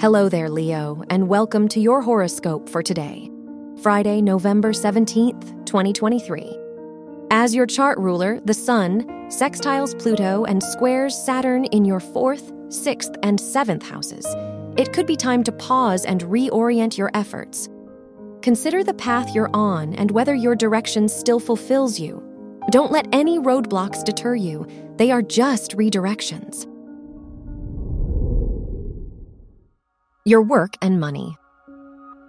Hello there, Leo, and welcome to your horoscope for today, Friday, November 17th, 2023. As your chart ruler, the Sun sextiles Pluto and squares Saturn in your fourth, sixth, and seventh houses. It could be time to pause and reorient your efforts. Consider the path you're on and whether your direction still fulfills you. Don't let any roadblocks deter you, they are just redirections. Your work and money.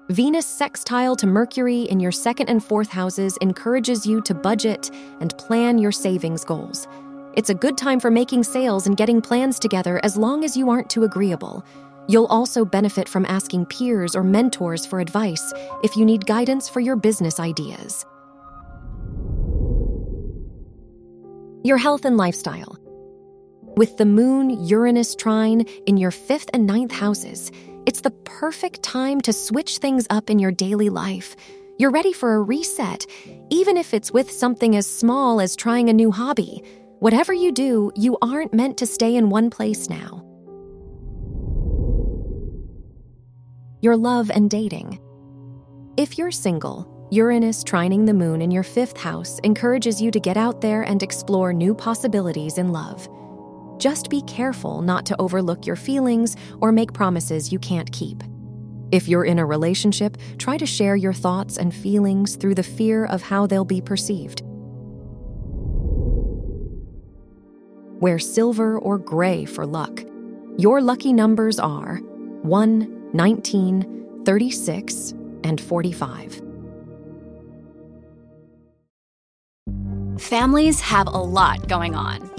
Venus sextile to Mercury in your second and fourth houses encourages you to budget and plan your savings goals. It's a good time for making sales and getting plans together as long as you aren't too agreeable. You'll also benefit from asking peers or mentors for advice if you need guidance for your business ideas. Your health and lifestyle. With the moon Uranus trine in your fifth and ninth houses, it's the perfect time to switch things up in your daily life. You're ready for a reset, even if it's with something as small as trying a new hobby. Whatever you do, you aren't meant to stay in one place now. Your love and dating. If you're single, Uranus trining the moon in your fifth house encourages you to get out there and explore new possibilities in love. Just be careful not to overlook your feelings or make promises you can't keep. If you're in a relationship, try to share your thoughts and feelings through the fear of how they'll be perceived. Wear silver or gray for luck. Your lucky numbers are 1, 19, 36, and 45. Families have a lot going on.